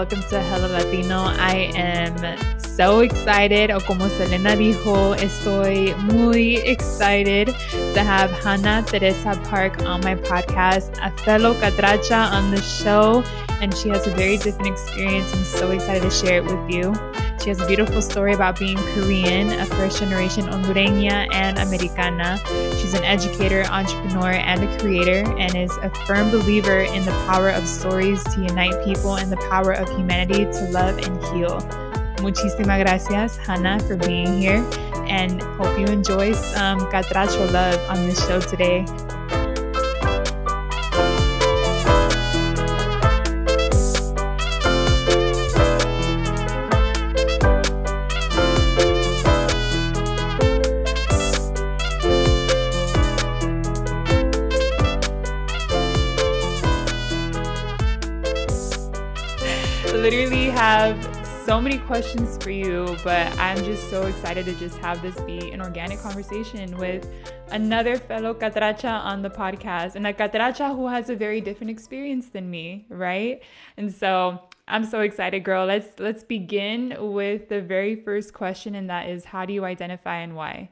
Welcome to Hella Latino. I am so excited, o como Selena dijo, estoy muy excited to have Ha Na Teresa Park on my podcast, a fellow catracha on the show, and she has a very different experience. I'm so excited to share it with you. She has a beautiful story about being Korean, a first generation Hondureña and Americana. She's an educator, entrepreneur, and a creator, and is a firm believer in the power of stories to unite people and the power of humanity to love and heal. Muchísimas gracias, Ha Na, for being here, and hope you enjoy some Catracho love on this show today. So many questions for you, but I'm just so excited to just have this be an organic conversation with another fellow catracha on the podcast and a catracha who has a very different experience than me, right? And so I'm so excited, girl. Let's let's begin with the very first question, and that is how do you identify and why?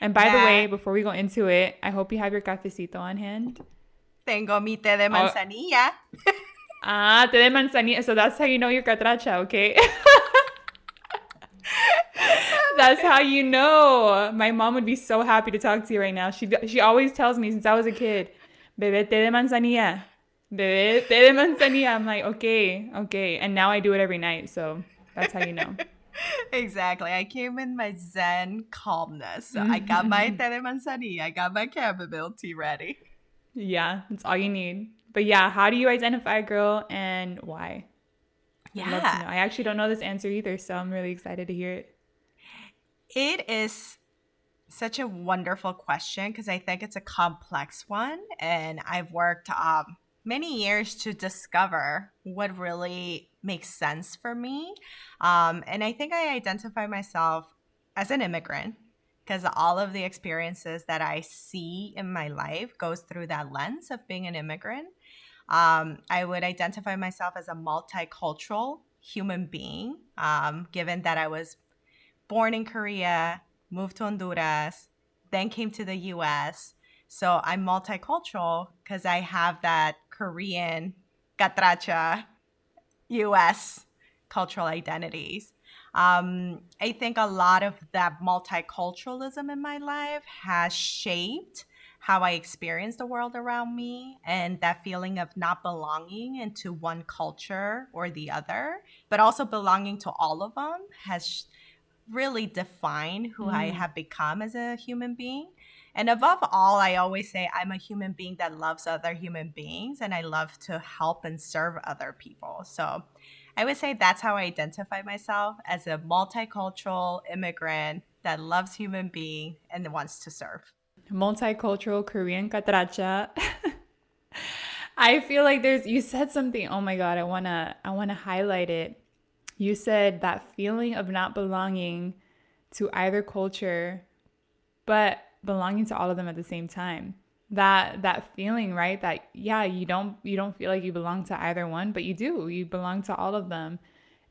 And by yeah. the way, before we go into it, I hope you have your cafecito on hand. Tengo mi té de oh. manzanilla. Oh. Ah, te de manzanilla. So that's how you know you're catracha, okay? that's how you know. My mom would be so happy to talk to you right now. She she always tells me since I was a kid, bebe te de manzanilla. Bebe te de manzanilla. I'm like, okay, okay. And now I do it every night. So that's how you know. exactly. I came in my zen calmness. So I got my te de manzanilla. I got my chamomile tea ready. Yeah, that's all you need. But yeah, how do you identify a girl and why? Yeah. I actually don't know this answer either, so I'm really excited to hear it. It is such a wonderful question because I think it's a complex one. And I've worked um, many years to discover what really makes sense for me. Um, and I think I identify myself as an immigrant because all of the experiences that I see in my life goes through that lens of being an immigrant. Um, I would identify myself as a multicultural human being, um, given that I was born in Korea, moved to Honduras, then came to the US. So I'm multicultural because I have that Korean, Catracha, US cultural identities. Um, I think a lot of that multiculturalism in my life has shaped how I experience the world around me and that feeling of not belonging into one culture or the other, but also belonging to all of them has really defined who mm. I have become as a human being. And above all, I always say I'm a human being that loves other human beings and I love to help and serve other people. So I would say that's how I identify myself as a multicultural immigrant that loves human being and wants to serve multicultural Korean catracha. I feel like there's you said something. Oh my god, I wanna I wanna highlight it. You said that feeling of not belonging to either culture, but belonging to all of them at the same time. That that feeling, right? That yeah, you don't you don't feel like you belong to either one, but you do. You belong to all of them.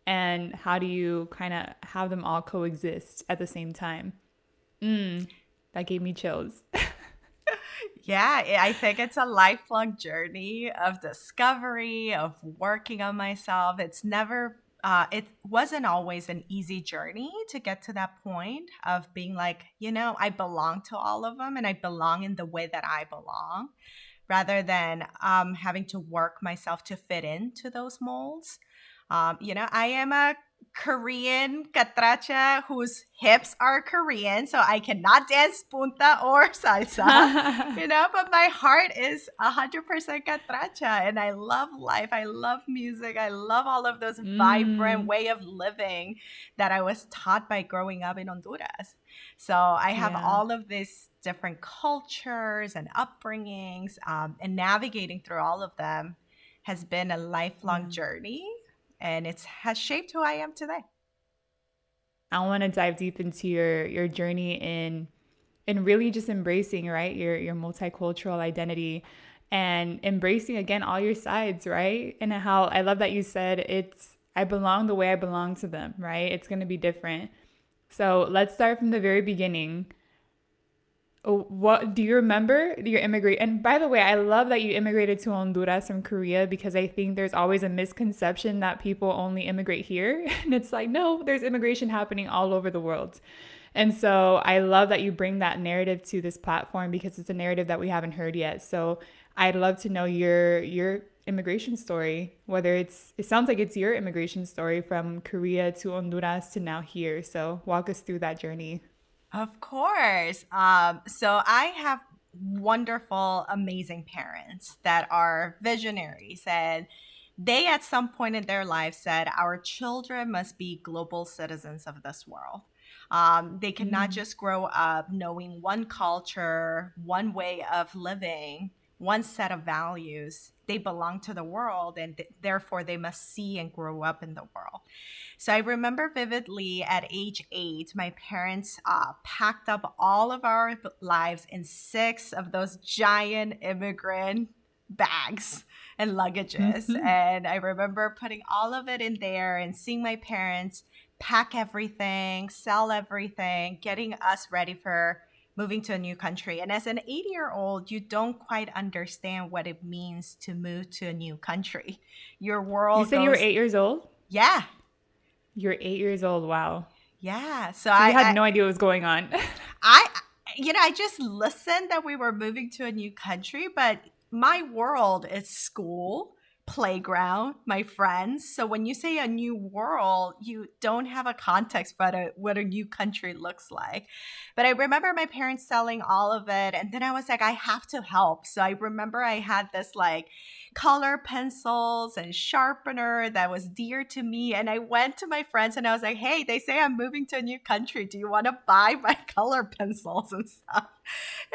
And how do you kind of have them all coexist at the same time? Mm, that gave me chills. yeah, I think it's a lifelong journey of discovery, of working on myself. It's never uh, it wasn't always an easy journey to get to that point of being like, you know, I belong to all of them and I belong in the way that I belong rather than um, having to work myself to fit into those molds. Um, you know, I am a Korean catracha whose hips are Korean, so I cannot dance punta or salsa, you know, but my heart is 100% catracha and I love life. I love music. I love all of those mm. vibrant way of living that I was taught by growing up in Honduras. So I have yeah. all of these different cultures and upbringings, um, and navigating through all of them has been a lifelong yeah. journey and it has shaped who I am today. I want to dive deep into your your journey in in really just embracing right your your multicultural identity and embracing again all your sides right? And how I love that you said it's I belong the way I belong to them right? It's going to be different. So let's start from the very beginning what do you remember your immigrate? And by the way, I love that you immigrated to Honduras from Korea because I think there's always a misconception that people only immigrate here. And it's like, no, there's immigration happening all over the world. And so I love that you bring that narrative to this platform because it's a narrative that we haven't heard yet. So I'd love to know your your immigration story, whether it's it sounds like it's your immigration story from Korea to Honduras to now here. So walk us through that journey. Of course. Um, so I have wonderful, amazing parents that are visionaries and they at some point in their life said our children must be global citizens of this world um, they cannot mm. just grow up knowing one culture one way of living one set of values they belong to the world and th- therefore they must see and grow up in the world so I remember vividly at age eight, my parents uh, packed up all of our lives in six of those giant immigrant bags and luggages. Mm-hmm. And I remember putting all of it in there and seeing my parents pack everything, sell everything, getting us ready for moving to a new country. And as an 80 year old, you don't quite understand what it means to move to a new country. Your world. You said goes, you were eight years old? Yeah. You're eight years old. Wow. Yeah. So, so I had I, no idea what was going on. I, you know, I just listened that we were moving to a new country, but my world is school playground, my friends. So when you say a new world, you don't have a context for a, what a new country looks like. But I remember my parents selling all of it. And then I was like, I have to help. So I remember I had this like color pencils and sharpener that was dear to me. And I went to my friends and I was like, hey, they say I'm moving to a new country. Do you want to buy my color pencils and stuff?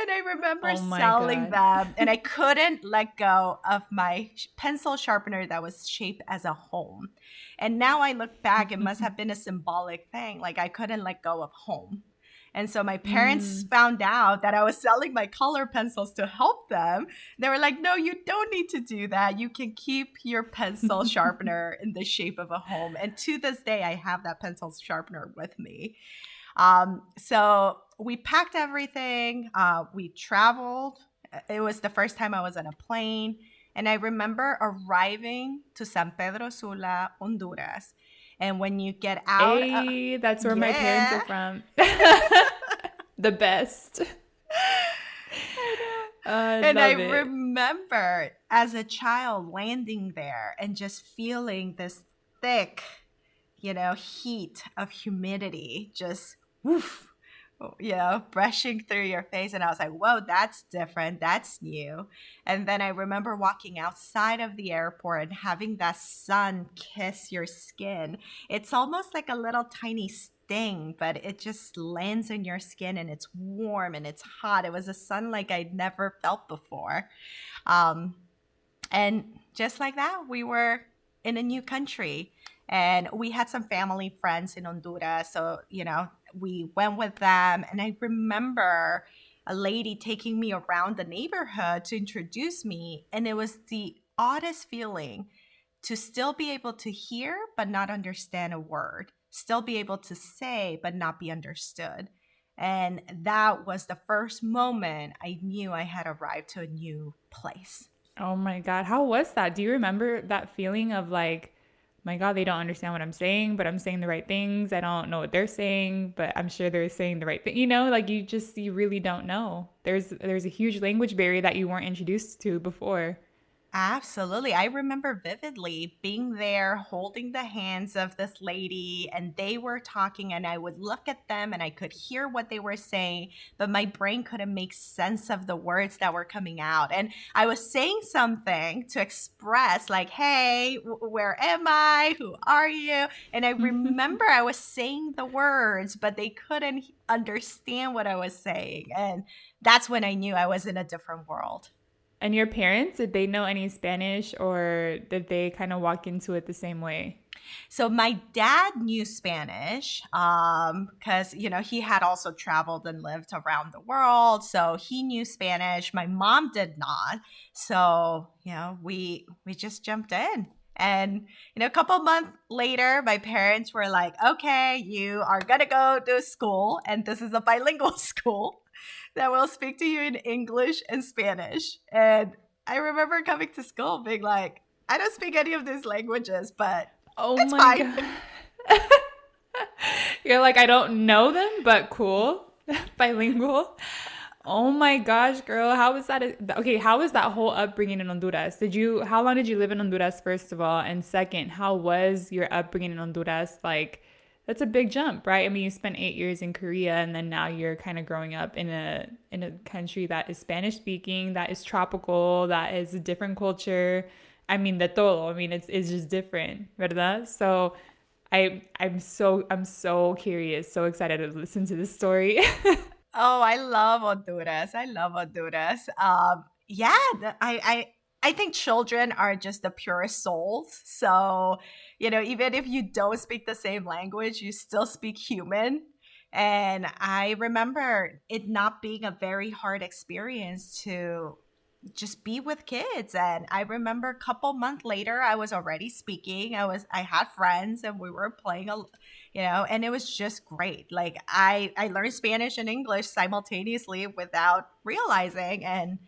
And I remember oh selling God. them and I couldn't let go of my pencil sharpener that was shaped as a home. And now I look back, it must have been a symbolic thing. Like I couldn't let go of home. And so my parents mm. found out that I was selling my color pencils to help them. They were like, no, you don't need to do that. You can keep your pencil sharpener in the shape of a home. And to this day, I have that pencil sharpener with me. Um, so we packed everything, uh, we traveled. It was the first time I was on a plane. And I remember arriving to San Pedro Sula, Honduras. And when you get out, hey, uh, that's where yeah. my parents are from. the best. I and I it. remember as a child landing there and just feeling this thick, you know, heat of humidity just woof you know, brushing through your face. And I was like, whoa, that's different. That's new. And then I remember walking outside of the airport and having that sun kiss your skin. It's almost like a little tiny sting, but it just lands in your skin and it's warm and it's hot. It was a sun like I'd never felt before. Um, and just like that, we were in a new country and we had some family friends in Honduras. So, you know, we went with them. And I remember a lady taking me around the neighborhood to introduce me. And it was the oddest feeling to still be able to hear, but not understand a word, still be able to say, but not be understood. And that was the first moment I knew I had arrived to a new place. Oh my God. How was that? Do you remember that feeling of like, my God, they don't understand what I'm saying, but I'm saying the right things. I don't know what they're saying, but I'm sure they're saying the right thing. You know, like you just you really don't know. There's there's a huge language barrier that you weren't introduced to before. Absolutely. I remember vividly being there holding the hands of this lady, and they were talking, and I would look at them and I could hear what they were saying, but my brain couldn't make sense of the words that were coming out. And I was saying something to express, like, hey, where am I? Who are you? And I remember I was saying the words, but they couldn't understand what I was saying. And that's when I knew I was in a different world. And your parents, did they know any Spanish or did they kind of walk into it the same way? So my dad knew Spanish because um, you know he had also traveled and lived around the world, so he knew Spanish. My mom did not, so you know we we just jumped in. And you know, a couple months later, my parents were like, "Okay, you are gonna go to school, and this is a bilingual school." That will speak to you in English and Spanish. And I remember coming to school being like, I don't speak any of these languages, but oh my fine. god. You're like, I don't know them, but cool. Bilingual. Oh my gosh, girl. How was that? Okay, how was that whole upbringing in Honduras? Did you how long did you live in Honduras first of all? And second, how was your upbringing in Honduras? Like that's a big jump, right? I mean, you spent eight years in Korea, and then now you're kind of growing up in a in a country that is Spanish speaking, that is tropical, that is a different culture. I mean, the todo. I mean, it's it's just different, verdad? So, I I'm so I'm so curious, so excited to listen to this story. oh, I love Honduras. I love Honduras. Um, yeah, I I I think children are just the purest souls. So, you know, even if you don't speak the same language, you still speak human. And I remember it not being a very hard experience to just be with kids and i remember a couple months later i was already speaking i was i had friends and we were playing a you know and it was just great like i i learned spanish and english simultaneously without realizing and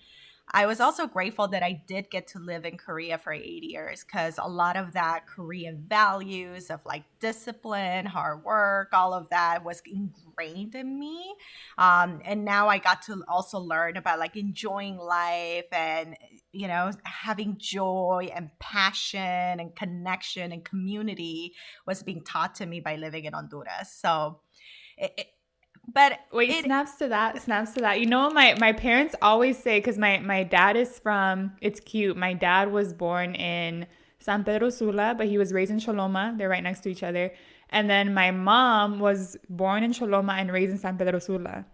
I was also grateful that I did get to live in Korea for eight years because a lot of that Korean values of like discipline, hard work, all of that was ingrained in me. Um, and now I got to also learn about like enjoying life and, you know, having joy and passion and connection and community was being taught to me by living in Honduras. So, it, it, but wait, it, snaps to that, snaps to that. You know, my my parents always say because my my dad is from. It's cute. My dad was born in San Pedro Sula, but he was raised in Choloma. They're right next to each other. And then my mom was born in Choloma and raised in San Pedro Sula.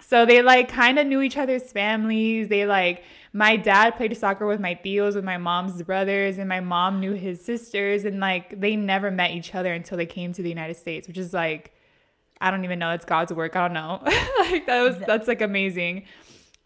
So they like kind of knew each other's families. They like my dad played soccer with my tios, with my mom's brothers, and my mom knew his sisters, and like they never met each other until they came to the United States, which is like I don't even know. It's God's work. I don't know. like that was that's like amazing.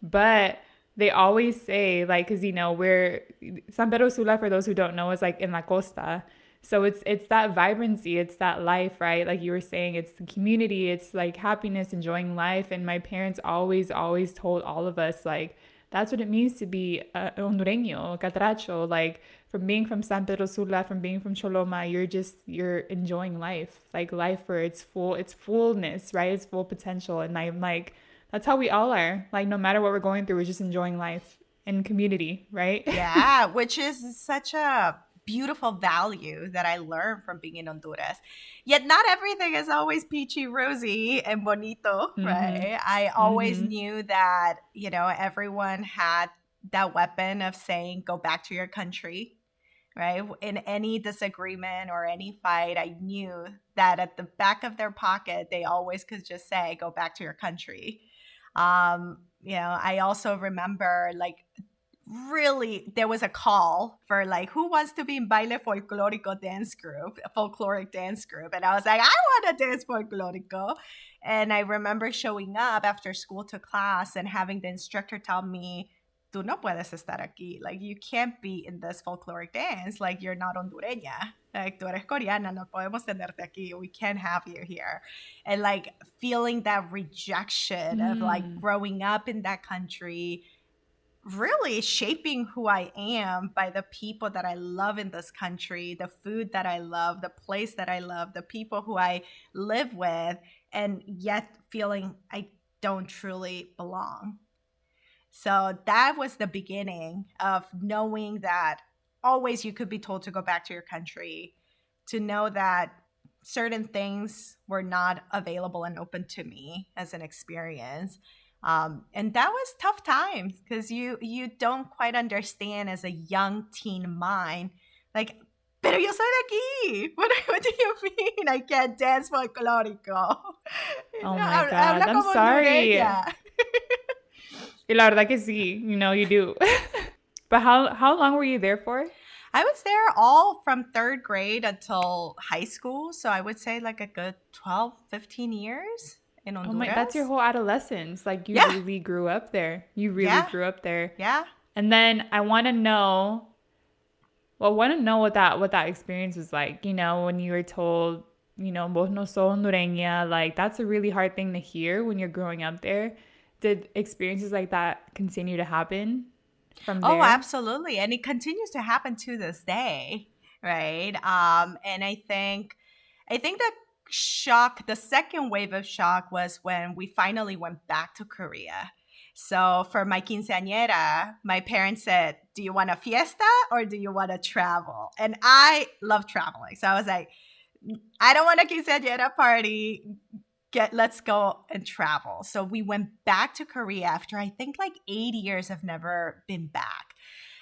But they always say like because you know we're San Pedro Sula for those who don't know is like in La Costa. So it's it's that vibrancy, it's that life, right? Like you were saying, it's the community, it's like happiness, enjoying life. And my parents always, always told all of us like that's what it means to be a hondureño, catracho. Like from being from San Pedro Sula, from being from Choloma, you're just you're enjoying life, like life for its full its fullness, right? Its full potential. And I'm like, that's how we all are. Like no matter what we're going through, we're just enjoying life and community, right? Yeah, which is such a beautiful value that I learned from being in Honduras. Yet not everything is always peachy rosy and bonito, mm-hmm. right? I always mm-hmm. knew that, you know, everyone had that weapon of saying go back to your country right? In any disagreement or any fight, I knew that at the back of their pocket, they always could just say, go back to your country. Um, you know, I also remember like really there was a call for like who wants to be in baile folklorico dance group folkloric dance group and i was like i want to dance folklorico and i remember showing up after school to class and having the instructor tell me tú no puedes estar aquí like you can't be in this folkloric dance like you're not hondureña like tú eres coreana no podemos tenerte aquí we can't have you here and like feeling that rejection mm. of like mm. growing up in that country really shaping who I am by the people that I love in this country, the food that I love, the place that I love, the people who I live with, and yet feeling I don't truly belong. So that was the beginning of knowing that always you could be told to go back to your country, to know that certain things were not available and open to me as an experience. Um, and that was tough times because you you don't quite understand as a young teen mind, like, pero yo soy de aquí. What, what do you mean I can't dance folclórico? Oh my God, I'm sorry. Y la verdad que sí, you know, you do. but how how long were you there for? I was there all from third grade until high school. So I would say like a good 12, 15 years in Honduras. Oh my, that's your whole adolescence. Like you yeah. really grew up there. You really yeah. grew up there. Yeah. And then I want to know, well, want to know what that what that experience was like. You know, when you were told, you know, vos no sos hondureña. Like that's a really hard thing to hear when you're growing up there. Did experiences like that continue to happen from oh, there? Oh, absolutely, and it continues to happen to this day, right? Um, and I think, I think that shock, the second wave of shock was when we finally went back to Korea. So for my quinceañera, my parents said, Do you want a fiesta or do you want to travel? And I love traveling. So I was like, I don't want a quinceañera party. Get let's go and travel. So we went back to Korea after I think like eight years have never been back.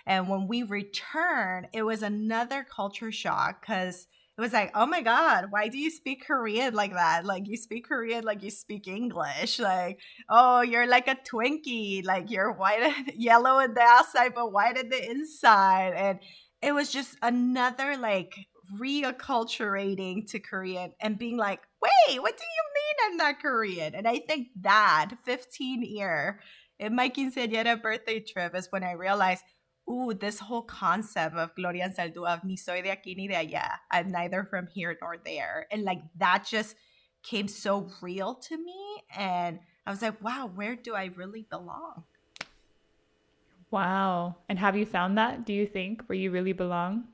And when we returned, it was another culture shock because it was like, oh my God, why do you speak Korean like that? Like you speak Korean like you speak English. Like, oh, you're like a Twinkie. Like you're white and yellow in the outside, but white in the inside. And it was just another like reacculturating to Korean and being like, wait, what do you I'm not Korean? And I think that 15 year in my quinceañera birthday trip is when I realized ooh, this whole concept of Gloria Anzaldúa, ni soy de aquí ni de allá. I'm neither from here nor there. And like that just came so real to me. And I was like, wow, where do I really belong? Wow. And have you found that, do you think, where you really belong?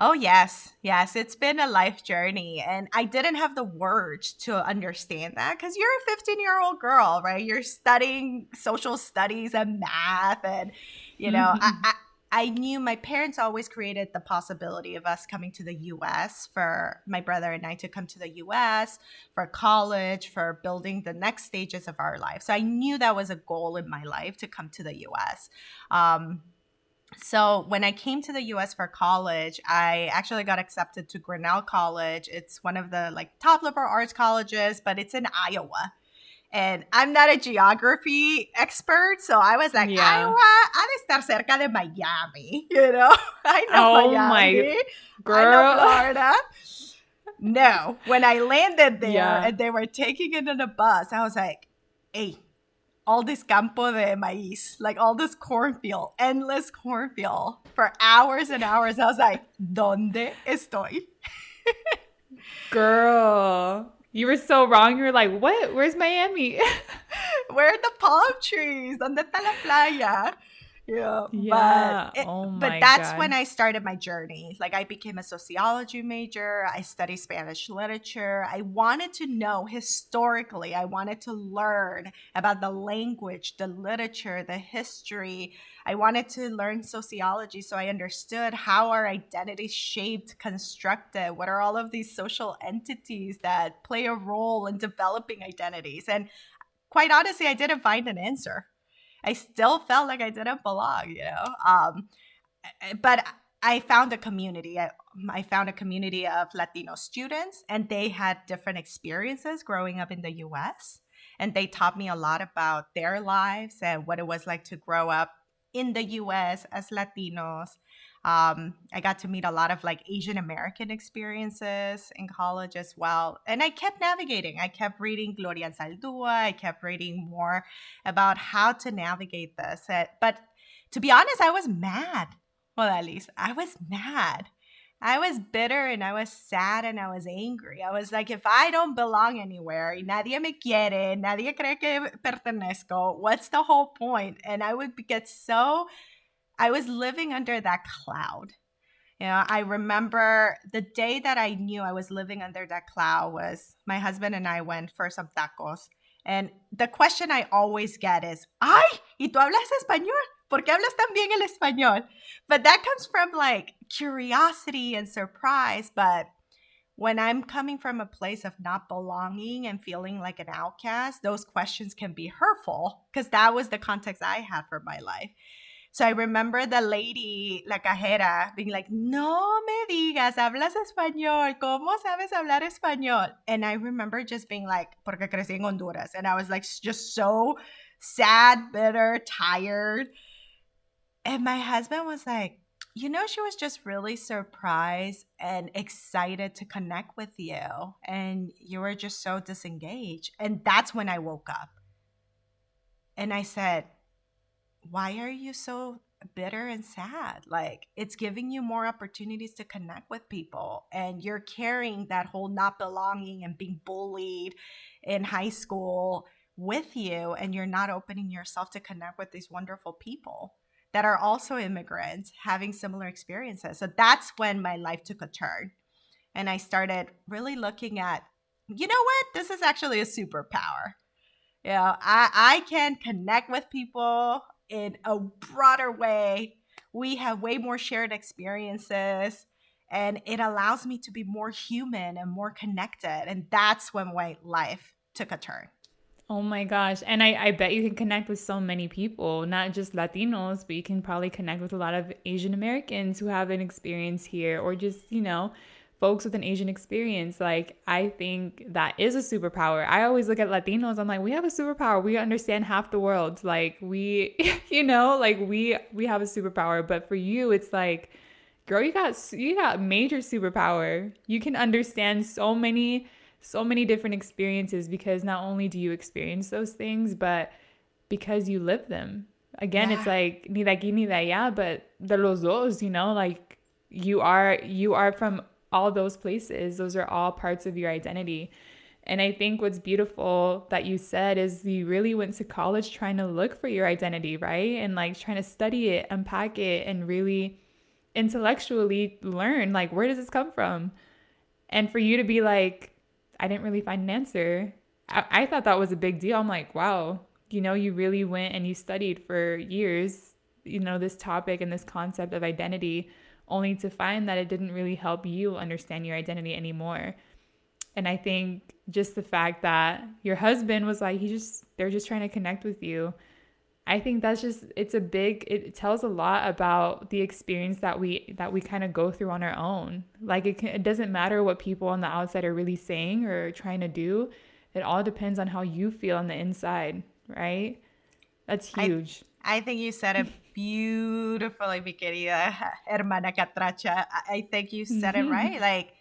Oh, yes. Yes. It's been a life journey. And I didn't have the words to understand that because you're a 15 year old girl, right? You're studying social studies and math. And, you know, I, I, I knew my parents always created the possibility of us coming to the US for my brother and I to come to the US for college, for building the next stages of our life. So I knew that was a goal in my life to come to the US. Um, so when I came to the US for college, I actually got accepted to Grinnell College. It's one of the like top liberal arts colleges, but it's in Iowa and I'm not a geography expert, so I was like, yeah. Iowa, ha de estar cerca de Miami, you know? I know oh Miami. My girl. I know Florida. No, when I landed there yeah. and they were taking it in a bus, I was like, hey, all this campo de maíz, like all this cornfield, endless cornfield for hours and hours. I was like, ¿Dónde estoy? Girl. You were so wrong. You were like, what? Where's Miami? Where are the palm trees? ¿Dónde está la playa? Yeah. Yeah. But, it, oh but that's God. when I started my journey. Like I became a sociology major. I studied Spanish literature. I wanted to know historically. I wanted to learn about the language, the literature, the history. I wanted to learn sociology so I understood how our identity shaped, constructed. What are all of these social entities that play a role in developing identities? And quite honestly, I didn't find an answer. I still felt like I didn't belong, you know. Um, eh, but I found a community. I, I found a community of Latino students, and they had different experiences growing up in the U.S. And they taught me a lot about their lives and what it was like to grow up in the U.S. as Latinos um, I got to meet a lot of like Asian American experiences in college as well. And I kept navigating. I kept reading Gloria Anzaldúa. I kept reading more about how to navigate this. But to be honest, I was mad. Well, at least I was mad. I was bitter and I was sad and I was angry. I was like, if I don't belong anywhere, nadie me quiere, nadie cree que pertenezco, what's the whole point? And I would get so I was living under that cloud. You know, I remember the day that I knew I was living under that cloud was my husband and I went for some tacos And the question I always get is, "Ay, ¿y tú hablas español? ¿Por qué hablas tan bien el español?" But that comes from like curiosity and surprise, but when I'm coming from a place of not belonging and feeling like an outcast, those questions can be hurtful because that was the context I had for my life. So I remember the lady, la cajera, being like, No me digas, hablas español. ¿Cómo sabes hablar español? And I remember just being like, porque crecí en Honduras. And I was like, just so sad, bitter, tired. And my husband was like, you know, she was just really surprised and excited to connect with you. And you were just so disengaged. And that's when I woke up. And I said, Why are you so bitter and sad? Like, it's giving you more opportunities to connect with people. And you're carrying that whole not belonging and being bullied in high school with you. And you're not opening yourself to connect with these wonderful people that are also immigrants having similar experiences. So that's when my life took a turn. And I started really looking at, you know what? This is actually a superpower. You know, I, I can connect with people in a broader way. We have way more shared experiences and it allows me to be more human and more connected. And that's when my life took a turn. Oh my gosh. And I, I bet you can connect with so many people, not just Latinos, but you can probably connect with a lot of Asian Americans who have an experience here or just, you know, folks with an Asian experience. Like, I think that is a superpower. I always look at Latinos, I'm like, we have a superpower. We understand half the world. Like, we, you know, like we we have a superpower. But for you, it's like, girl, you got you got major superpower. You can understand so many so many different experiences because not only do you experience those things, but because you live them. Again, yeah. it's like ni de aquí ni de allá, but de los dos, you know, like you are you are from all those places. Those are all parts of your identity. And I think what's beautiful that you said is you really went to college trying to look for your identity, right? And like trying to study it, unpack it, and really intellectually learn like where does this come from? And for you to be like, I didn't really find an answer. I, I thought that was a big deal. I'm like, wow, you know, you really went and you studied for years, you know, this topic and this concept of identity, only to find that it didn't really help you understand your identity anymore. And I think just the fact that your husband was like, he just, they're just trying to connect with you. I think that's just it's a big it tells a lot about the experience that we that we kind of go through on our own. Like it can, it doesn't matter what people on the outside are really saying or trying to do. It all depends on how you feel on the inside, right? That's huge. I, I think you said it beautifully, mi querida hermana Catracha. I think you said it mm-hmm. right. Like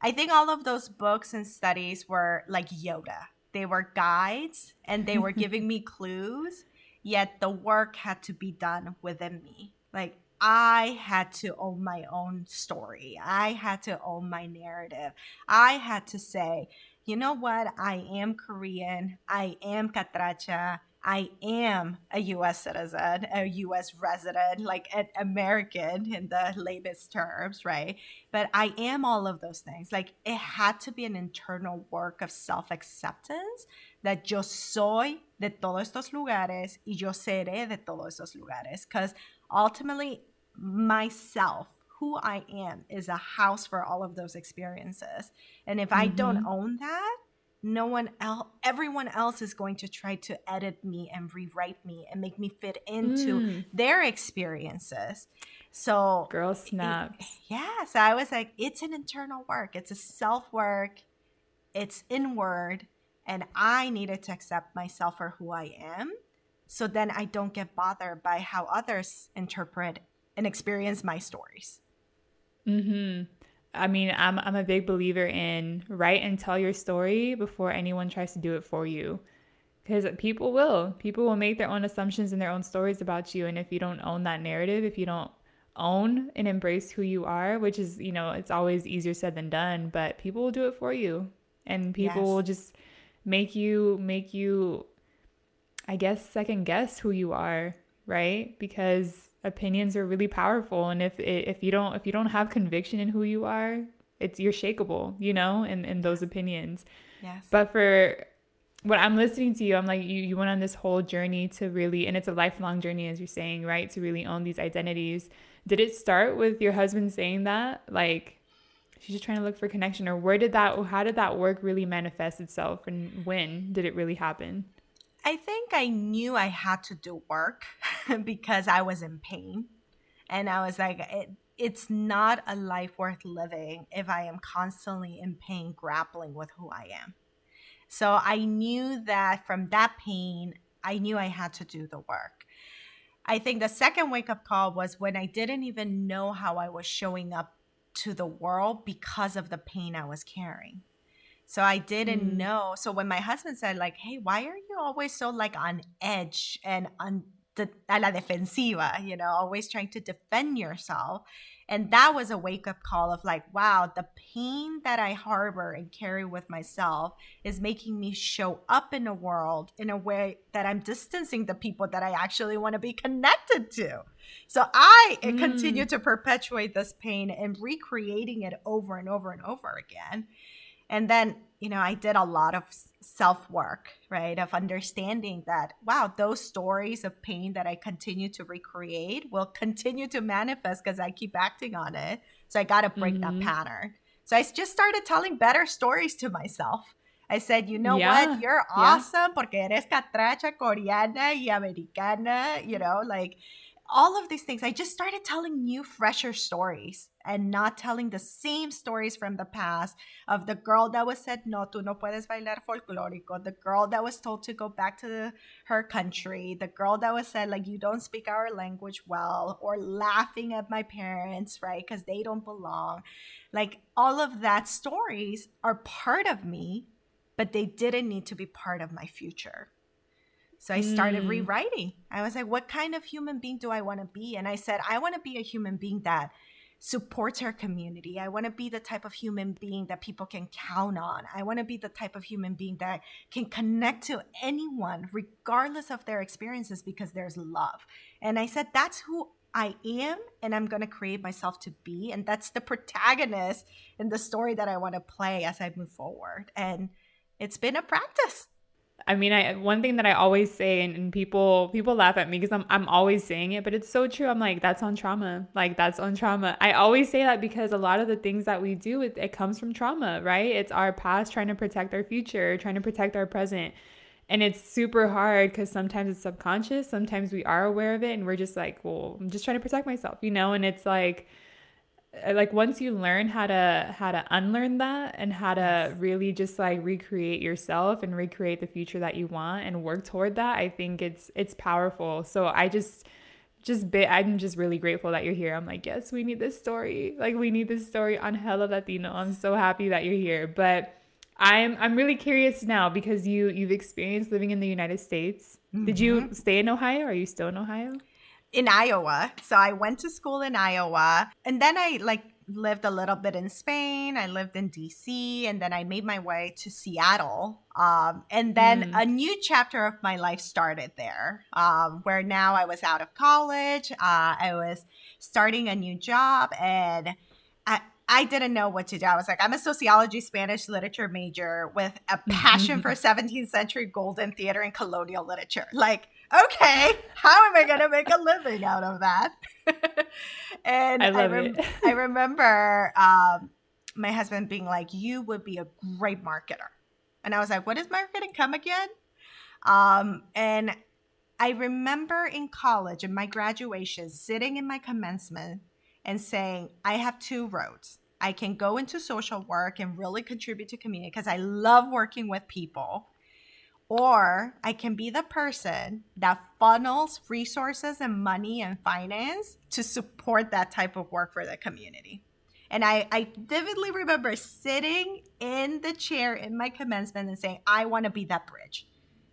I think all of those books and studies were like Yoda. They were guides and they were giving me clues yet the work had to be done within me. Like I had to own my own story. I had to own my narrative. I had to say, you know what? I am Korean. I am Catracha. I am a US citizen, a US resident, like an American in the latest terms, right? But I am all of those things. Like it had to be an internal work of self acceptance that yo soy de todos estos lugares y yo seré de todos estos lugares. Because ultimately, myself, who I am, is a house for all of those experiences. And if mm-hmm. I don't mm-hmm. own that, no one else everyone else is going to try to edit me and rewrite me and make me fit into mm. their experiences. So girl snaps. it, yeah so i was like it's an internal work. It's a self work it's inward. And i needed to accept myself for who i am. So then i don't get bothered by how others interpret and experience my stories. Mm-hmm I mean, I'm I'm a big believer in write and tell your story before anyone tries to do it for you. Because people will. People will make their own assumptions and their own stories about you. And if you don't own that narrative, if you don't own and embrace who you are, which is, you know, it's always easier said than done, but people will do it for you. And people yes. will just make you make you I guess second guess who you are, right? Because opinions are really powerful and if if you don't if you don't have conviction in who you are it's you're shakable you know in in those opinions yes but for when I'm listening to you, I'm like, you, you went on this whole journey to really, and it's a lifelong journey, as you're saying, right? To really own these identities. Did it start with your husband saying that? Like, she's just trying to look for connection, or where did that, how did that work really manifest itself, and when did it really happen? I think I knew I had to do work because I was in pain. And I was like, it, it's not a life worth living if I am constantly in pain, grappling with who I am. So I knew that from that pain, I knew I had to do the work. I think the second wake up call was when I didn't even know how I was showing up to the world because of the pain I was carrying. So I didn't mm. know. So when my husband said like, "Hey, why are you always so like on edge and on the a la defensiva, you know, always trying to defend yourself?" And that was a wake up call of like, wow, the pain that I harbor and carry with myself is making me show up in the world in a way that I'm distancing the people that I actually want to be connected to. So I mm. continue to perpetuate this pain and recreating it over and over and over again. And then you know, I did a lot of self work, right? Of understanding that, wow, those stories of pain that I continue to recreate will continue to manifest because I keep acting on it. So I got to break mm-hmm. that pattern. So I just started telling better stories to myself. I said, you know yeah. what? You're awesome yeah. porque eres catracha, coreana y americana, you know, like all of these things, I just started telling new, fresher stories and not telling the same stories from the past of the girl that was said, no, tú no puedes bailar folclórico, the girl that was told to go back to the, her country, the girl that was said, like, you don't speak our language well, or laughing at my parents, right, because they don't belong. Like, all of that stories are part of me, but they didn't need to be part of my future. So I started mm. rewriting. I was like, what kind of human being do I want to be? And I said, I want to be a human being that supports our community. I want to be the type of human being that people can count on. I want to be the type of human being that can connect to anyone, regardless of their experiences, because there's love. And I said, that's who I am, and I'm going to create myself to be. And that's the protagonist in the story that I want to play as I move forward. And it's been a practice. I mean, I one thing that I always say, and, and people people laugh at me because I'm I'm always saying it, but it's so true. I'm like, that's on trauma. Like that's on trauma. I always say that because a lot of the things that we do, it, it comes from trauma, right? It's our past trying to protect our future, trying to protect our present. And it's super hard because sometimes it's subconscious, sometimes we are aware of it, and we're just like, well, I'm just trying to protect myself, you know? And it's like like once you learn how to how to unlearn that and how to really just like recreate yourself and recreate the future that you want and work toward that i think it's it's powerful. So i just just bit i'm just really grateful that you're here. I'm like yes we need this story. Like we need this story on Hella Latino. I'm so happy that you're here. But i'm i'm really curious now because you you've experienced living in the united states. Mm-hmm. did you mm-hmm. stay in ohio? Are you still in ohio in Iowa. So I went to school in Iowa and then I like lived a little bit in Spain. I lived in DC and then I made my way to Seattle. Um, and then mm. a new chapter of my life started there, um, where now I was out of college. Uh, I was starting a new job and I, I didn't know what to do. I was like, I'm a sociology Spanish literature major with a passion for 17th century golden theater and colonial literature. Like, okay, how am I going to make a living out of that? and I, I, rem- I remember um, my husband being like, you would be a great marketer. And I was like, what is marketing come again? Um, and I remember in college, in my graduation, sitting in my commencement and saying, I have two roads. I can go into social work and really contribute to community because I love working with people or I can be the person that funnels resources and money and finance to support that type of work for the community. And I, I vividly remember sitting in the chair in my commencement and saying, I want to be that bridge.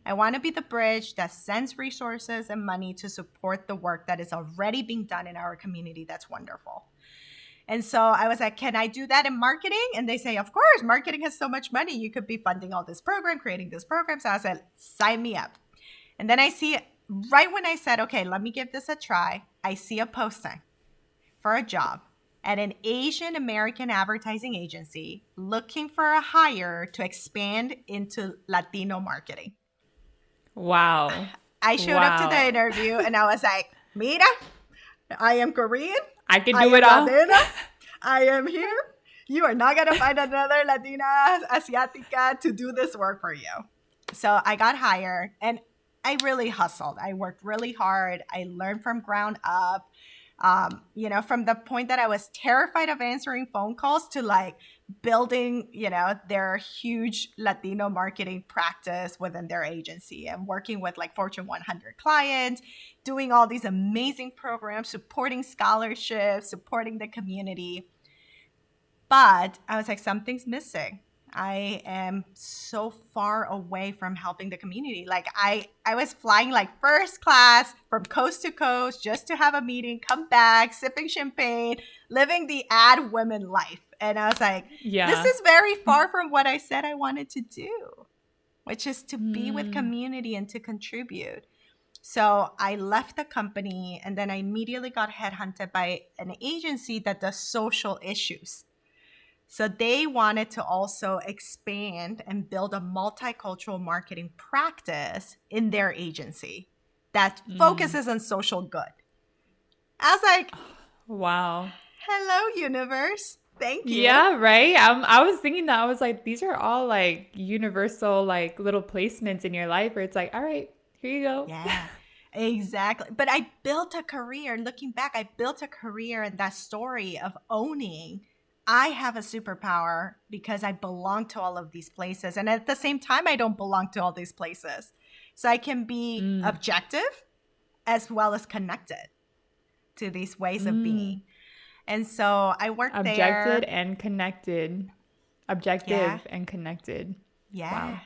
I want to be the bridge that sends resources and money to support the work that is already being done in our community. That's wonderful. And so I was like, can I do that in marketing? And they say, of course, marketing has so much money. You could be funding all this program, creating this program. So I said, sign me up. And then I see right when I said, okay, let me give this a try, I see a posting for a job at an Asian American advertising agency looking for a hire to expand into Latino marketing. Wow. I showed wow. up to the interview and I was like, Mira, I am Korean. I can do I it all. Latina. I am here. You are not going to find another Latina Asiatica to do this work for you. So I got hired and I really hustled. I worked really hard. I learned from ground up. Um, you know, from the point that I was terrified of answering phone calls to like building, you know, their huge Latino marketing practice within their agency and working with like Fortune 100 clients, doing all these amazing programs, supporting scholarships, supporting the community. But I was like, something's missing. I am so far away from helping the community. Like I I was flying like first class from coast to coast just to have a meeting, come back, sipping champagne, living the ad women life. And I was like, yeah. this is very far from what I said I wanted to do, which is to mm. be with mm. community and to contribute. So I left the company and then I immediately got headhunted by an agency that does social issues. So they wanted to also expand and build a multicultural marketing practice in their agency that mm. focuses on social good. I was like, wow. Hello, universe. Thank you. Yeah, right. Um, I was thinking that I was like, these are all like universal, like little placements in your life where it's like, all right, here you go. Yeah. Exactly. But I built a career, looking back, I built a career in that story of owning I have a superpower because I belong to all of these places. And at the same time, I don't belong to all these places. So I can be mm. objective as well as connected to these ways mm. of being. And so I worked Objected there. Objected and connected. Objective yeah. and connected. Yeah. Wow.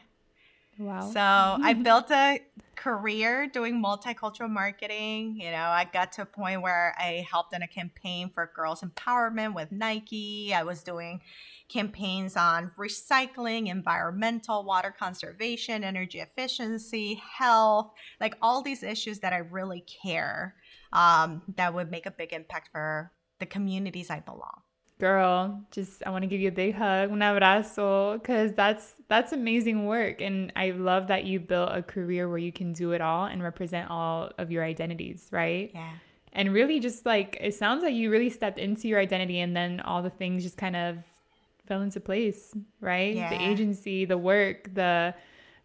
Wow. So I built a career doing multicultural marketing. You know, I got to a point where I helped in a campaign for girls empowerment with Nike. I was doing campaigns on recycling, environmental, water conservation, energy efficiency, health, like all these issues that I really care um, that would make a big impact for the communities I belong. Girl just i want to give you a big hug un abrazo because that's that's amazing work and i love that you built a career where you can do it all and represent all of your identities right? Yeah. And really just like it sounds like you really stepped into your identity and then all the things just kind of fell into place right? Yeah. the agency the work the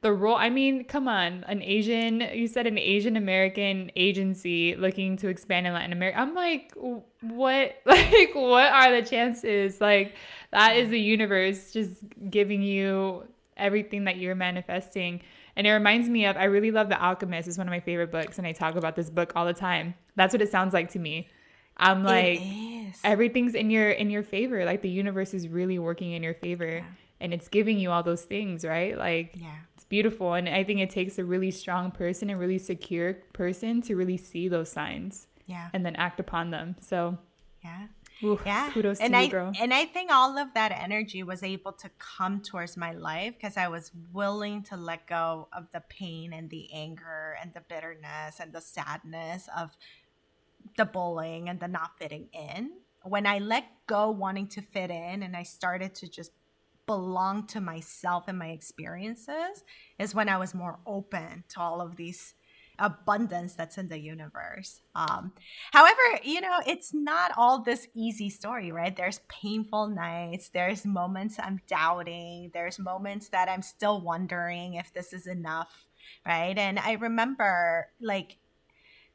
the role i mean come on an asian you said an asian american agency looking to expand in latin america. I'm like what like what are the chances? Like that is the universe just giving you everything that you're manifesting. And it reminds me of i really love the alchemist it's one of my favorite books and i talk about this book all the time. That's what it sounds like to me. I'm like everything's in your in your favor like the universe is really working in your favor yeah. and it's giving you all those things right? Like yeah beautiful. And I think it takes a really strong person, a really secure person to really see those signs. Yeah. And then act upon them. So yeah. Yeah. Kudos and to I, you, girl. And I think all of that energy was able to come towards my life because I was willing to let go of the pain and the anger and the bitterness and the sadness of the bullying and the not fitting in. When I let go wanting to fit in and I started to just belong to myself and my experiences is when I was more open to all of these abundance that's in the universe. Um, however, you know, it's not all this easy story, right? There's painful nights, there's moments I'm doubting, there's moments that I'm still wondering if this is enough, right? And I remember like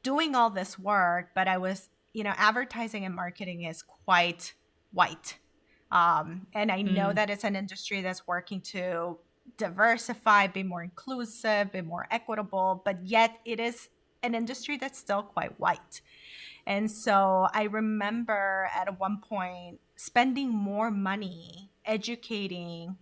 doing all this work, but I was, you know, advertising and marketing is quite white um, and I know mm. that it's an industry that's working to diversify, be more inclusive, be more equitable, but yet it is an industry that's still quite white. And so I remember at one point spending more money educating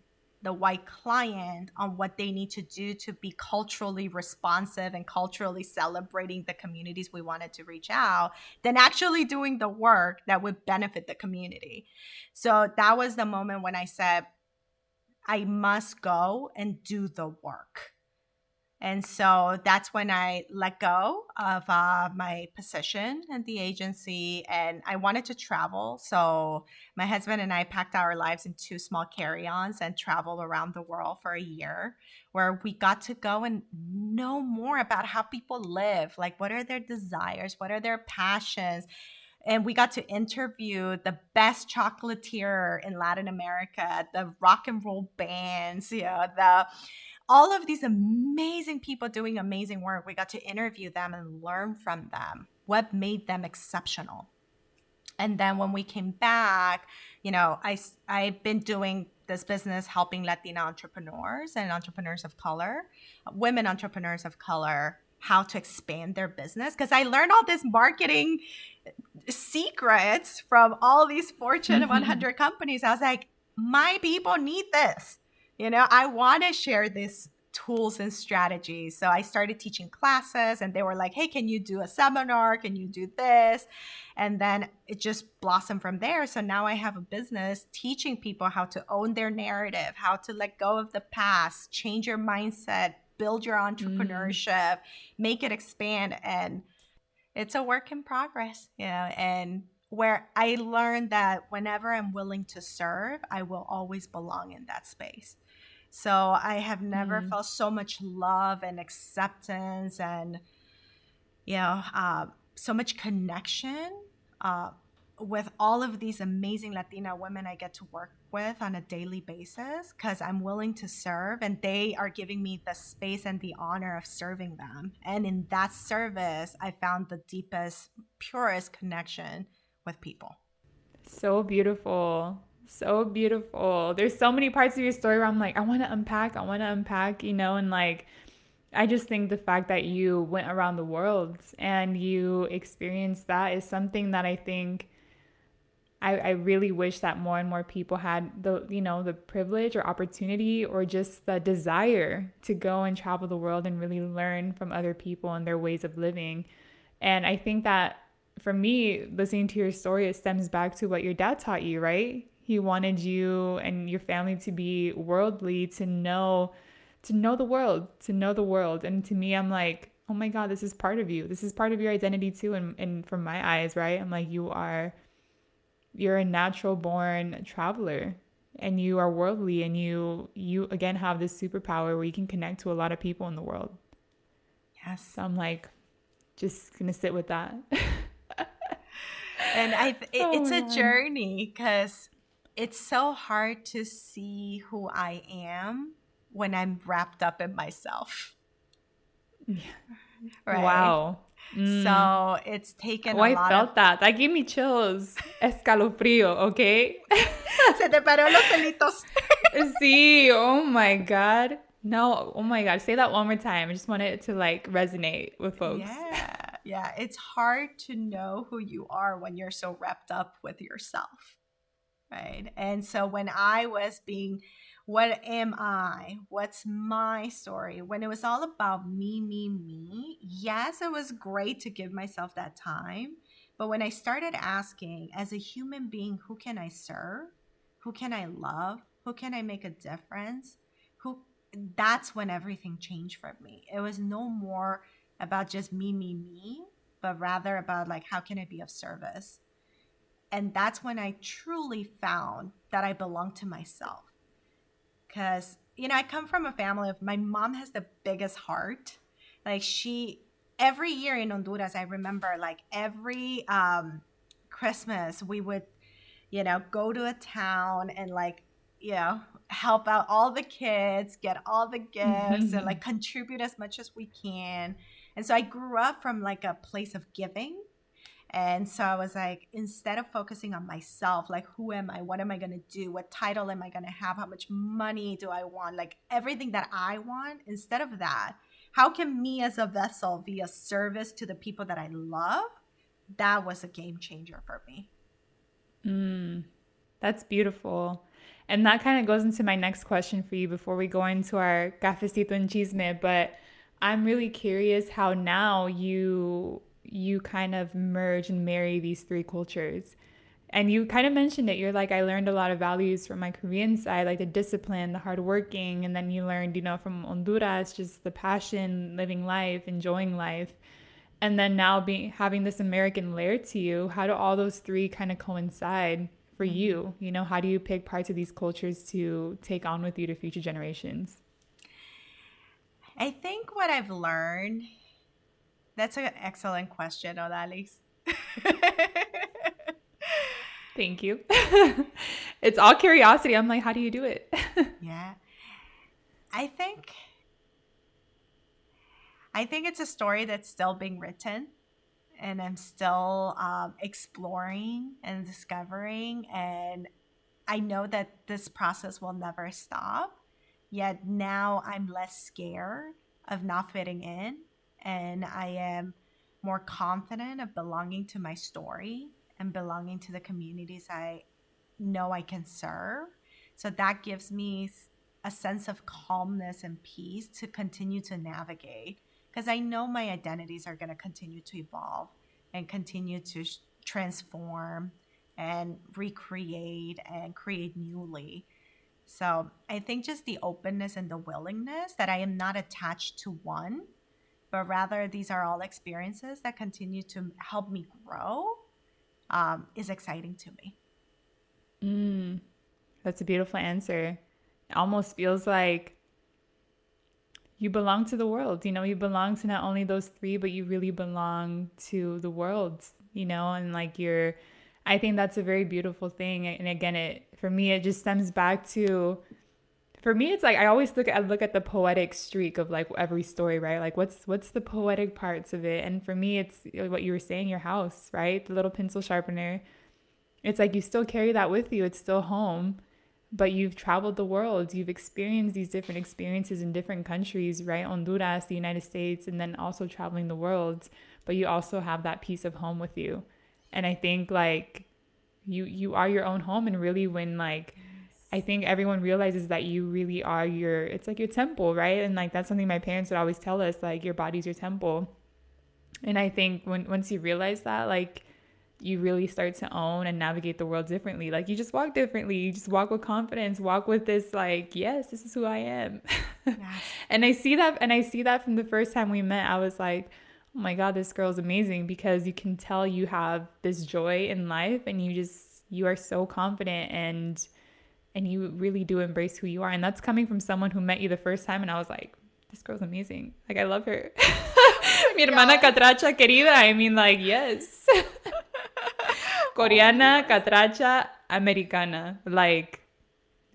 the white client on what they need to do to be culturally responsive and culturally celebrating the communities we wanted to reach out than actually doing the work that would benefit the community. So that was the moment when I said, I must go and do the work. And so that's when I let go of uh, my position at the agency and I wanted to travel. So my husband and I packed our lives in two small carry ons and traveled around the world for a year where we got to go and know more about how people live. Like, what are their desires? What are their passions? and we got to interview the best chocolatier in Latin America, the rock and roll bands, you know, the all of these amazing people doing amazing work. We got to interview them and learn from them what made them exceptional. And then when we came back, you know, I I've been doing this business helping Latina entrepreneurs and entrepreneurs of color, women entrepreneurs of color, how to expand their business because I learned all this marketing secrets from all these Fortune mm-hmm. 100 companies. I was like, my people need this. You know, I want to share these tools and strategies. So I started teaching classes and they were like, hey, can you do a seminar? Can you do this? And then it just blossomed from there. So now I have a business teaching people how to own their narrative, how to let go of the past, change your mindset, build your mm. entrepreneurship, mm. make it expand. And it's a work in progress, you know, and where I learned that whenever I'm willing to serve, I will always belong in that space. So I have never mm. felt so much love and acceptance and, you know, uh, so much connection uh, with all of these amazing Latina women I get to work with on a daily basis because I'm willing to serve and they are giving me the space and the honor of serving them. And in that service, I found the deepest, purest connection with people. So beautiful. So beautiful. There's so many parts of your story where I'm like, I want to unpack, I want to unpack, you know, and like, I just think the fact that you went around the world and you experienced that is something that I think I, I really wish that more and more people had the you know the privilege or opportunity or just the desire to go and travel the world and really learn from other people and their ways of living. And I think that for me, listening to your story, it stems back to what your dad taught you, right? He wanted you and your family to be worldly, to know to know the world, to know the world. And to me, I'm like, oh my God, this is part of you. This is part of your identity too. And, and from my eyes, right? I'm like, you are, you're a natural born traveler and you are worldly and you, you again have this superpower where you can connect to a lot of people in the world. Yes. So I'm like, just gonna sit with that. and I, it, oh, it's a journey because it's so hard to see who I am when I'm wrapped up in myself. Yeah. Right. Wow. Mm. So it's taken. Oh, I felt of- that. That gave me chills. Escalofrío, okay? Se te paró los pelitos. sí. Oh my god. No. Oh my god. Say that one more time. I just want it to like resonate with folks. Yeah. Yeah. It's hard to know who you are when you're so wrapped up with yourself. Right. And so when I was being what am I? What's my story? When it was all about me, me, me, yes, it was great to give myself that time. But when I started asking, as a human being, who can I serve? Who can I love? Who can I make a difference? Who that's when everything changed for me. It was no more about just me, me, me, but rather about like how can I be of service? And that's when I truly found that I belong to myself because you know I come from a family of my mom has the biggest heart. Like she every year in Honduras, I remember like every um, Christmas we would you know go to a town and like you know help out all the kids, get all the gifts, and like contribute as much as we can. And so I grew up from like a place of giving and so I was like, instead of focusing on myself, like, who am I? What am I going to do? What title am I going to have? How much money do I want? Like, everything that I want, instead of that, how can me as a vessel be a service to the people that I love? That was a game changer for me. Mm, that's beautiful. And that kind of goes into my next question for you before we go into our cafecito and chisme. But I'm really curious how now you you kind of merge and marry these three cultures. And you kind of mentioned it. You're like, I learned a lot of values from my Korean side, like the discipline, the hard working. And then you learned, you know, from Honduras, just the passion, living life, enjoying life. And then now being having this American layer to you, how do all those three kind of coincide for mm-hmm. you? You know, how do you pick parts of these cultures to take on with you to future generations? I think what I've learned, that's an excellent question, Odalys. Thank you. it's all curiosity. I'm like, how do you do it? yeah. I think I think it's a story that's still being written and I'm still um, exploring and discovering and I know that this process will never stop. Yet now I'm less scared of not fitting in and I am more confident of belonging to my story and belonging to the communities I know I can serve. So that gives me a sense of calmness and peace to continue to navigate because I know my identities are going to continue to evolve and continue to sh- transform and recreate and create newly. So I think just the openness and the willingness that I am not attached to one, but rather these are all experiences that continue to help me grow um, is exciting to me. Mm, that's a beautiful answer. It almost feels like you belong to the world. You know, you belong to not only those three, but you really belong to the world, you know, and like you're, I think that's a very beautiful thing. And again, it, for me, it just stems back to, for me it's like i always look at look at the poetic streak of like every story right? Like what's what's the poetic parts of it? And for me it's what you were saying your house right? The little pencil sharpener. It's like you still carry that with you. It's still home but you've traveled the world. You've experienced these different experiences in different countries right? Honduras the united states and then also traveling the world. But you also have that piece of home with you. And i think like you you are your own home. And really when like I think everyone realizes that you really are your it's like your temple, right? And like that's something my parents would always tell us, like your body's your temple. And I think when once you realize that, like you really start to own and navigate the world differently. Like you just walk differently. You just walk with confidence, walk with this like, yes, this is who I am. Yes. and I see that and I see that from the first time we met. I was like, "Oh my god, this girl's amazing" because you can tell you have this joy in life and you just you are so confident and and you really do embrace who you are. And that's coming from someone who met you the first time and I was like, this girl's amazing. Like I love her. Mi hermana catracha querida. I mean like yes. Coreana, oh, catracha, americana. Like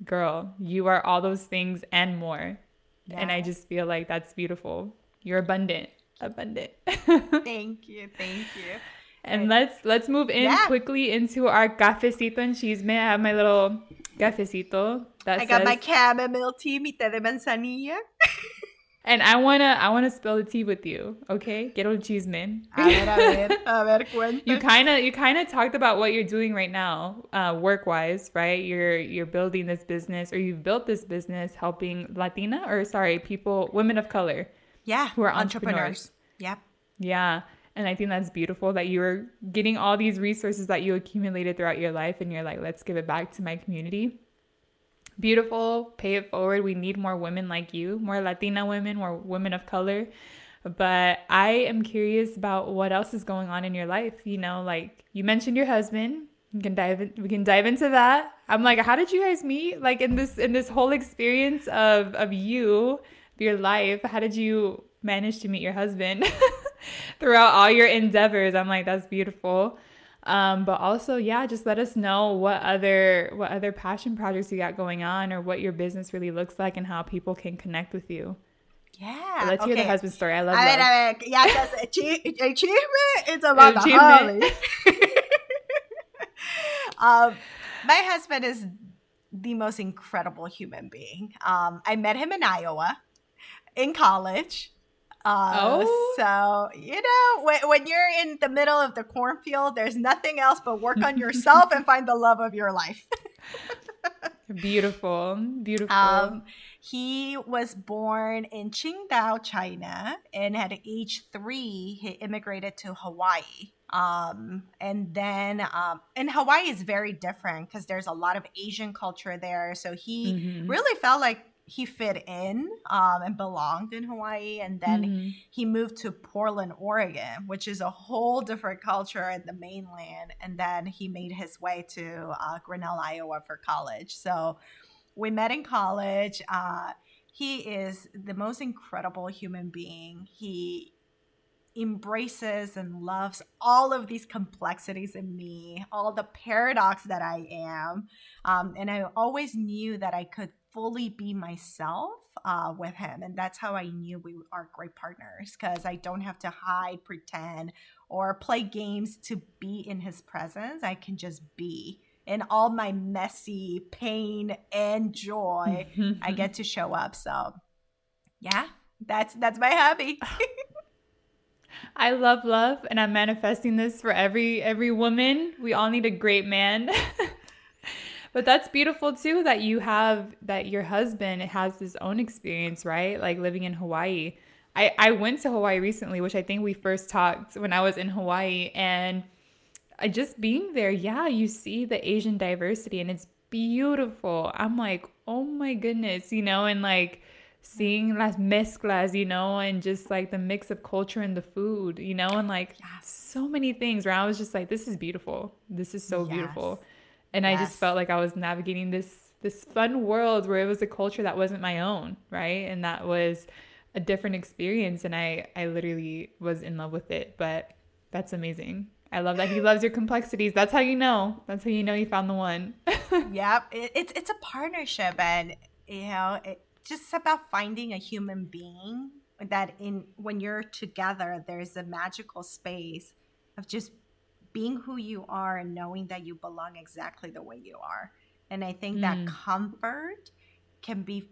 girl, you are all those things and more. Yeah. And I just feel like that's beautiful. You're abundant. Abundant. thank you. Thank you. And let's let's move in yeah. quickly into our cafecito and cheese chisme. I have my little cafecito. That I got my chamomile tea, mi té de manzanilla. and I wanna I wanna spill the tea with you, okay? Quiero el chisme. A ver, a ver, a ver, cuenta. You kind of you kind of talked about what you're doing right now, uh, work wise, right? You're you're building this business, or you've built this business helping Latina, or sorry, people, women of color. Yeah, who are entrepreneurs. entrepreneurs. Yep. Yeah. And I think that's beautiful that you're getting all these resources that you accumulated throughout your life and you're like, let's give it back to my community. Beautiful, pay it forward. We need more women like you, more Latina women, more women of color. But I am curious about what else is going on in your life. You know, like you mentioned your husband. We can dive in, we can dive into that. I'm like, how did you guys meet? Like in this in this whole experience of of you, your life, how did you manage to meet your husband? throughout all your endeavors. I'm like, that's beautiful. Um, but also, yeah, just let us know what other what other passion projects you got going on, or what your business really looks like, and how people can connect with you. Yeah. Let's okay. hear the husband story. I love. A ver, a ver. Ya, el chisme is about the Holly. um, my husband is the most incredible human being. Um, I met him in Iowa in college. Uh, oh. So, you know, when, when you're in the middle of the cornfield, there's nothing else but work on yourself and find the love of your life. beautiful. Beautiful. Um, he was born in Qingdao, China, and at age three, he immigrated to Hawaii Um, and then um, and Hawaii is very different because there's a lot of Asian culture there. So he mm-hmm. really felt like he fit in um, and belonged in Hawaii. And then mm-hmm. he moved to Portland, Oregon, which is a whole different culture in the mainland. And then he made his way to uh, Grinnell, Iowa for college. So we met in college. Uh, he is the most incredible human being. He embraces and loves all of these complexities in me, all the paradox that I am. Um, and I always knew that I could fully be myself uh, with him. And that's how I knew we are great partners because I don't have to hide, pretend, or play games to be in his presence. I can just be. In all my messy pain and joy, I get to show up. So, yeah, that's that's my hobby. I love love and I'm manifesting this for every every woman. We all need a great man. but that's beautiful too that you have that your husband has his own experience, right? Like living in Hawaii. I I went to Hawaii recently, which I think we first talked when I was in Hawaii and I just being there, yeah, you see the Asian diversity and it's beautiful. I'm like, "Oh my goodness," you know, and like seeing las mezclas, you know, and just like the mix of culture and the food, you know, and like yes. so many things where I was just like, this is beautiful. This is so yes. beautiful. And yes. I just felt like I was navigating this this fun world where it was a culture that wasn't my own, right? And that was a different experience and I I literally was in love with it. But that's amazing. I love that he loves your complexities. That's how you know. That's how you know you found the one. yep, it, it's it's a partnership, and you know, it, just about finding a human being that in when you're together there's a magical space of just being who you are and knowing that you belong exactly the way you are. And i think mm. that comfort can be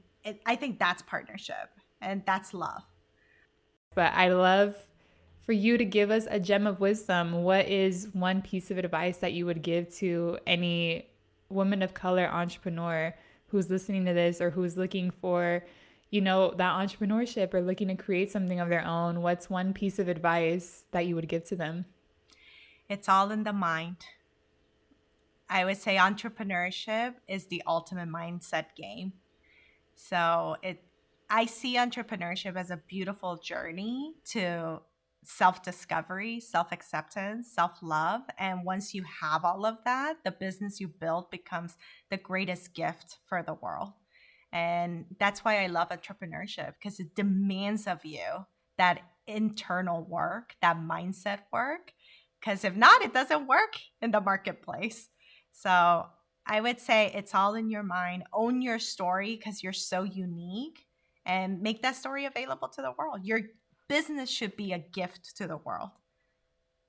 i think that's partnership and that's love. But i love for you to give us a gem of wisdom. What is one piece of advice that you would give to any woman of color entrepreneur who's listening to this or who's looking for you know that entrepreneurship or looking to create something of their own? What's one piece of advice that you would give to them it's all in the mind i would say entrepreneurship is the ultimate mindset game so it i see entrepreneurship as a beautiful journey to self discovery, self acceptance, self love. And once you have all of that, the business you build becomes the greatest gift for the world. And that's why I love entrepreneurship because it demands of you that internal work, that mindset work. Because if not, it doesn't work in the marketplace. So I would say it's all in your mind. Own your story because you're so unique and make that story available to the world. Your business should be a gift to the world.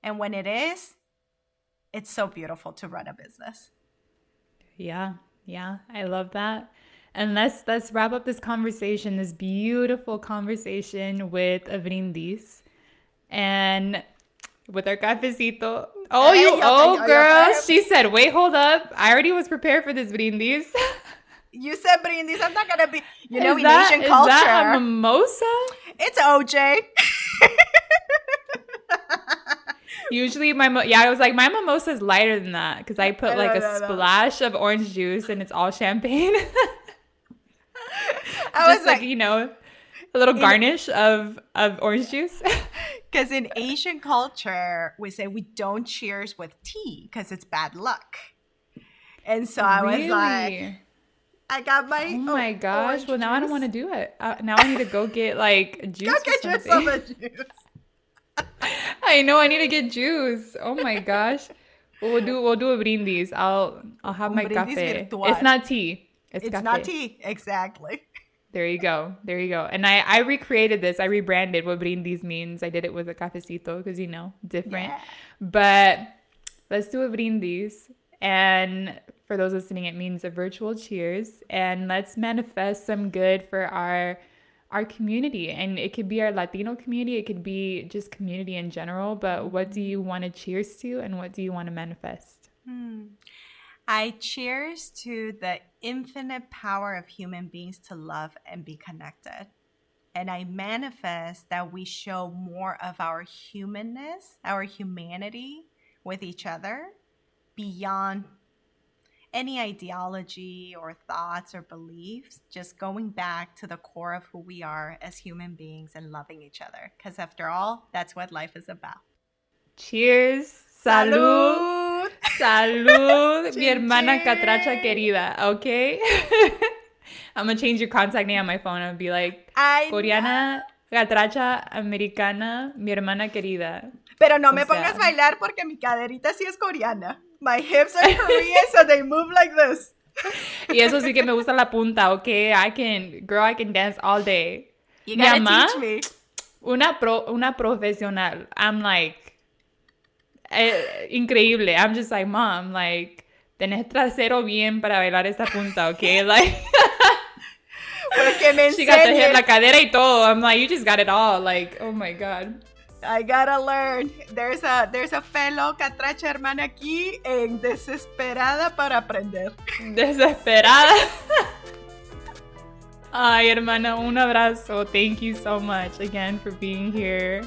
And when it is, it's so beautiful to run a business. Yeah, yeah, I love that. And let's let's wrap up this conversation, this beautiful conversation with a brindis and with our cafecito. Oh, you, oh, girl. She said, wait, hold up. I already was prepared for this brindis. You said brindis. I'm not gonna be. You know, is that, Asian culture, is that a mimosa? It's OJ. Usually my mo- yeah, I was like my mimosa is lighter than that because I put like a splash of orange juice and it's all champagne. I was like, like, you know, a little garnish of of orange juice. Because in Asian culture, we say we don't cheers with tea because it's bad luck. And so I really? was like, I got my. Oh my gosh! Well, now juice. I don't want to do it. Uh, now I need to go get like juice. Go get yourself a juice. I know I need to get juice. Oh my gosh! Well, do we'll do a brindis. I'll I'll have Un my cafe. Virtual. It's not tea. It's, it's not tea. Exactly. There you go. There you go. And I, I recreated this. I rebranded what brindis means. I did it with a cafecito because, you know, different. Yeah. But let's do a brindis. And for those listening, it means a virtual cheers. And let's manifest some good for our our community. And it could be our Latino community, it could be just community in general. But what do you want to cheers to and what do you want to manifest? Hmm. I cheers to the infinite power of human beings to love and be connected. and I manifest that we show more of our humanness, our humanity with each other beyond any ideology or thoughts or beliefs, just going back to the core of who we are as human beings and loving each other. Because after all, that's what life is about. Cheers. Salud. Salud. Mi hermana catracha querida, okay? I'm gonna change your contact name on my phone and be like, I Coreana, catracha, americana, mi hermana querida. Pero no O me pongas a bailar porque mi caderita sí es coreana. My hips are Korean, so they move like this. Y eso sí que me gusta la punta, okay? I can, girl, I can dance all day. You Mi gotta teach me. Una, pro, una profesional. I'm like, eh, increíble. I'm just like, mom, like, tenés trasero bien para bailar esta punta, okay? Like, Porque me she got the hip, la cadera y todo. I'm like, you just got it all. Like, oh my God. I gotta learn. There's a there's a fellow catracha hermana aquí en desesperada para aprender. Desesperada. Ay, hermana, un abrazo. Thank you so much again for being here.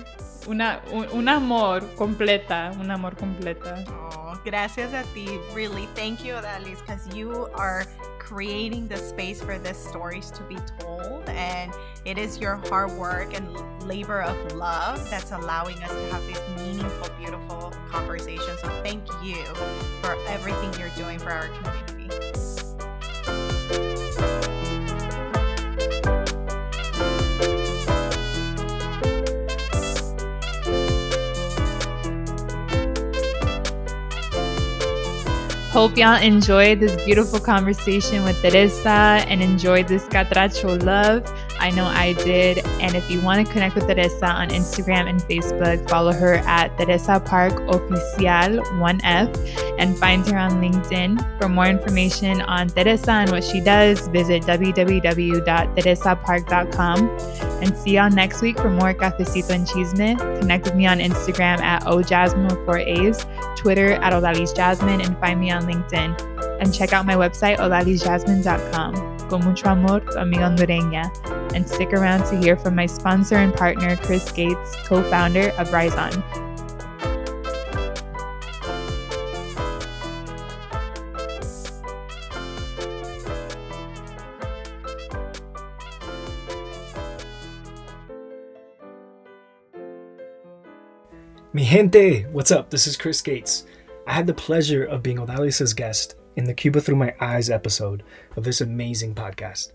Una, un, un amor completa, un amor completa. Oh, gracias a ti. Really, thank you, Odalys, because you are creating the space for these stories to be told. And it is your hard work and labor of love that's allowing us to have these meaningful, beautiful conversations. So thank you for everything you're doing for our community. Hope y'all enjoyed this beautiful conversation with Teresa and enjoyed this catracho love. I know I did. And if you want to connect with Teresa on Instagram and Facebook, follow her at Teresa Park Oficial 1F and find her on LinkedIn. For more information on Teresa and what she does, visit www.teresapark.com. And see y'all next week for more Cafecito and Chisme. Connect with me on Instagram at ojasmine with four A's, Twitter at Odalys Jasmine, and find me on LinkedIn. And check out my website, odalysjasmine.com. Con mucho amor, tu amiga hondureña. And stick around to hear from my sponsor and partner, Chris Gates, co founder of Rise Mi gente, what's up? This is Chris Gates. I had the pleasure of being Odalys's guest in the Cuba Through My Eyes episode of this amazing podcast.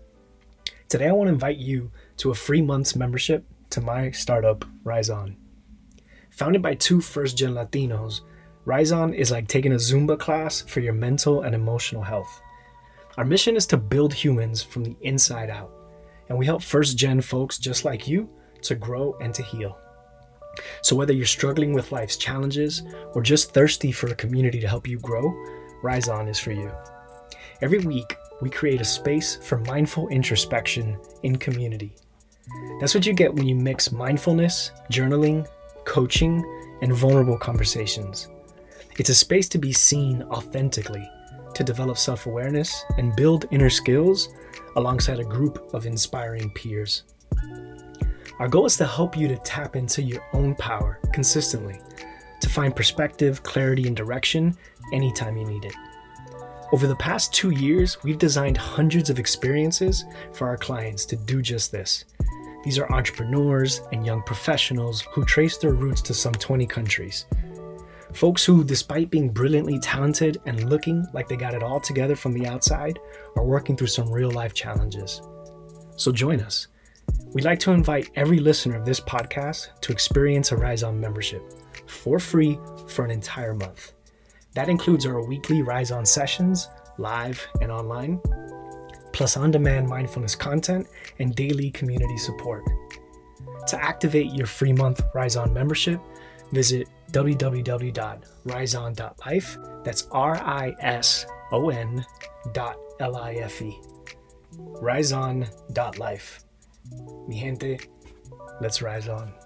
Today, I want to invite you to a free month's membership to my startup, RisOn. Founded by two first gen Latinos, RisOn is like taking a Zumba class for your mental and emotional health. Our mission is to build humans from the inside out, and we help first gen folks just like you to grow and to heal. So, whether you're struggling with life's challenges or just thirsty for a community to help you grow, RisOn is for you. Every week, we create a space for mindful introspection in community. That's what you get when you mix mindfulness, journaling, coaching, and vulnerable conversations. It's a space to be seen authentically, to develop self awareness, and build inner skills alongside a group of inspiring peers. Our goal is to help you to tap into your own power consistently, to find perspective, clarity, and direction anytime you need it. Over the past two years, we've designed hundreds of experiences for our clients to do just this. These are entrepreneurs and young professionals who trace their roots to some 20 countries. Folks who, despite being brilliantly talented and looking like they got it all together from the outside, are working through some real life challenges. So join us. We'd like to invite every listener of this podcast to experience a RisOn membership for free for an entire month. That includes our weekly RisOn sessions, live and online, plus on demand mindfulness content and daily community support. To activate your free month RisOn membership, visit www.rison.life. That's R I S O N dot L I F E. Rison.life. Mi gente, let's rise on.